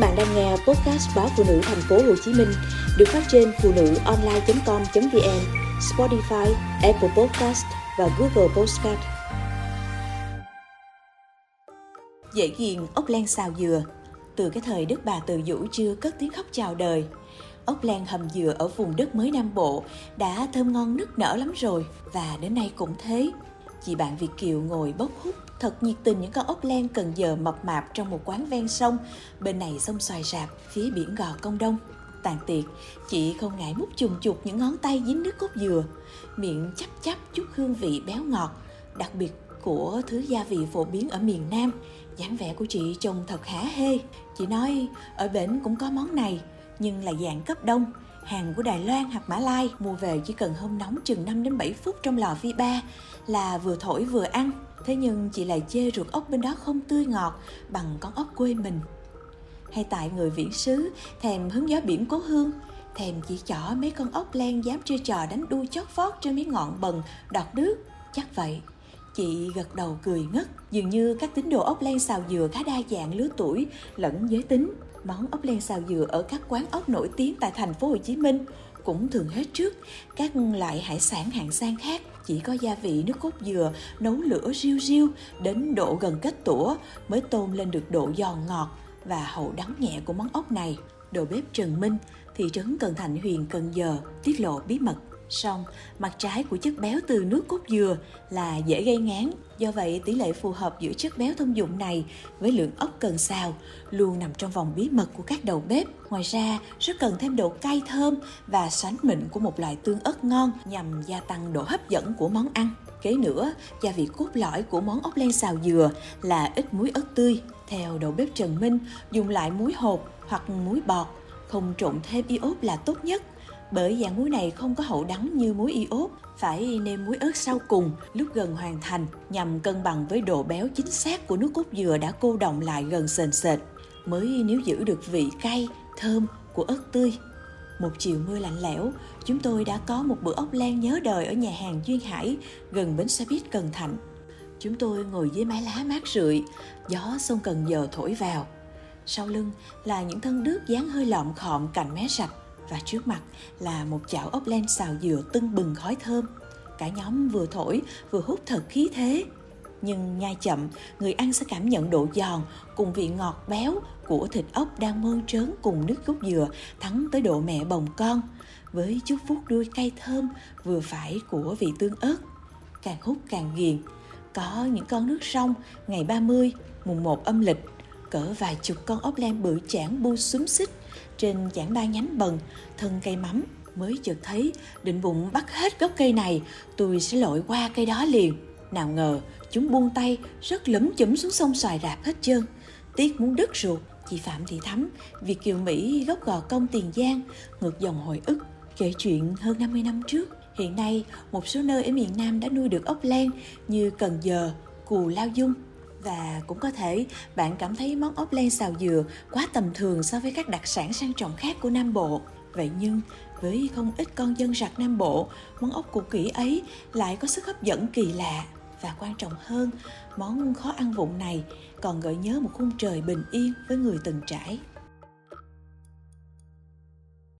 bạn đang nghe podcast báo phụ nữ thành phố Hồ Chí Minh được phát trên phụ nữ online.com.vn, Spotify, Apple Podcast và Google Podcast. Dễ ghiền ốc len xào dừa Từ cái thời Đức bà Từ Dũ chưa cất tiếng khóc chào đời, ốc len hầm dừa ở vùng đất mới Nam Bộ đã thơm ngon nức nở lắm rồi và đến nay cũng thế. Chị bạn Việt Kiều ngồi bốc hút thật nhiệt tình những con ốc len cần giờ mập mạp trong một quán ven sông, bên này sông xoài rạp, phía biển gò công đông. Tàn tiệc, chị không ngại mút chùm chục những ngón tay dính nước cốt dừa, miệng chắp chắp chút hương vị béo ngọt, đặc biệt của thứ gia vị phổ biến ở miền Nam. dáng vẻ của chị trông thật hả hê. Chị nói, ở bển cũng có món này, nhưng là dạng cấp đông, hàng của Đài Loan hoặc Mã Lai mua về chỉ cần hâm nóng chừng 5 đến 7 phút trong lò vi ba là vừa thổi vừa ăn. Thế nhưng chị lại chê ruột ốc bên đó không tươi ngọt bằng con ốc quê mình. Hay tại người viễn xứ thèm hứng gió biển cố hương, thèm chỉ chỏ mấy con ốc len dám chơi trò đánh đu chót vót trên mấy ngọn bần đọt nước, chắc vậy. Chị gật đầu cười ngất, dường như các tín đồ ốc len xào dừa khá đa dạng lứa tuổi lẫn giới tính. Món ốc len xào dừa ở các quán ốc nổi tiếng tại thành phố Hồ Chí Minh cũng thường hết trước các loại hải sản hạng sang khác chỉ có gia vị nước cốt dừa nấu lửa riu riu đến độ gần kết tủa mới tôn lên được độ giòn ngọt và hậu đắng nhẹ của món ốc này. Đầu bếp Trần Minh, thị trấn Cần Thạnh, huyền Cần Giờ tiết lộ bí mật Song, mặt trái của chất béo từ nước cốt dừa là dễ gây ngán. Do vậy, tỷ lệ phù hợp giữa chất béo thông dụng này với lượng ốc cần xào luôn nằm trong vòng bí mật của các đầu bếp. Ngoài ra, rất cần thêm độ cay thơm và xoắn mịn của một loại tương ớt ngon nhằm gia tăng độ hấp dẫn của món ăn. Kế nữa, gia vị cốt lõi của món ốc len xào dừa là ít muối ớt tươi. Theo đầu bếp Trần Minh, dùng lại muối hột hoặc muối bọt, không trộn thêm iốt là tốt nhất bởi dạng muối này không có hậu đắng như muối iốt, phải nêm muối ớt sau cùng lúc gần hoàn thành nhằm cân bằng với độ béo chính xác của nước cốt dừa đã cô động lại gần sền sệt, mới nếu giữ được vị cay, thơm của ớt tươi. Một chiều mưa lạnh lẽo, chúng tôi đã có một bữa ốc len nhớ đời ở nhà hàng Duyên Hải gần bến xe buýt Cần Thạnh. Chúng tôi ngồi dưới mái lá mát rượi, gió sông Cần Giờ thổi vào. Sau lưng là những thân đước dáng hơi lọm khọm cạnh mé sạch và trước mặt là một chảo ốc len xào dừa tưng bừng khói thơm. Cả nhóm vừa thổi vừa hút thật khí thế. Nhưng nhai chậm, người ăn sẽ cảm nhận độ giòn cùng vị ngọt béo của thịt ốc đang mơn trớn cùng nước cốt dừa thắng tới độ mẹ bồng con với chút phút đuôi cay thơm vừa phải của vị tương ớt. Càng hút càng ghiền. Có những con nước sông ngày 30, mùng 1 âm lịch, cỡ vài chục con ốc len bự chảng bu xúm xích trên chảng ba nhánh bần, thân cây mắm. Mới chợt thấy định bụng bắt hết gốc cây này tôi sẽ lội qua cây đó liền. Nào ngờ chúng buông tay rất lấm chấm xuống sông xoài rạp hết trơn. Tiếc muốn đứt ruột chị phạm thị thắm. Việt kiều mỹ gốc gò công tiền giang ngược dòng hồi ức kể chuyện hơn 50 năm trước. Hiện nay một số nơi ở miền nam đã nuôi được ốc len như cần giờ cù lao dung và cũng có thể bạn cảm thấy món ốc len xào dừa quá tầm thường so với các đặc sản sang trọng khác của Nam Bộ. Vậy nhưng với không ít con dân rạc Nam Bộ, món ốc củ kỹ ấy lại có sức hấp dẫn kỳ lạ và quan trọng hơn, món khó ăn vụng này còn gợi nhớ một khung trời bình yên với người từng trải.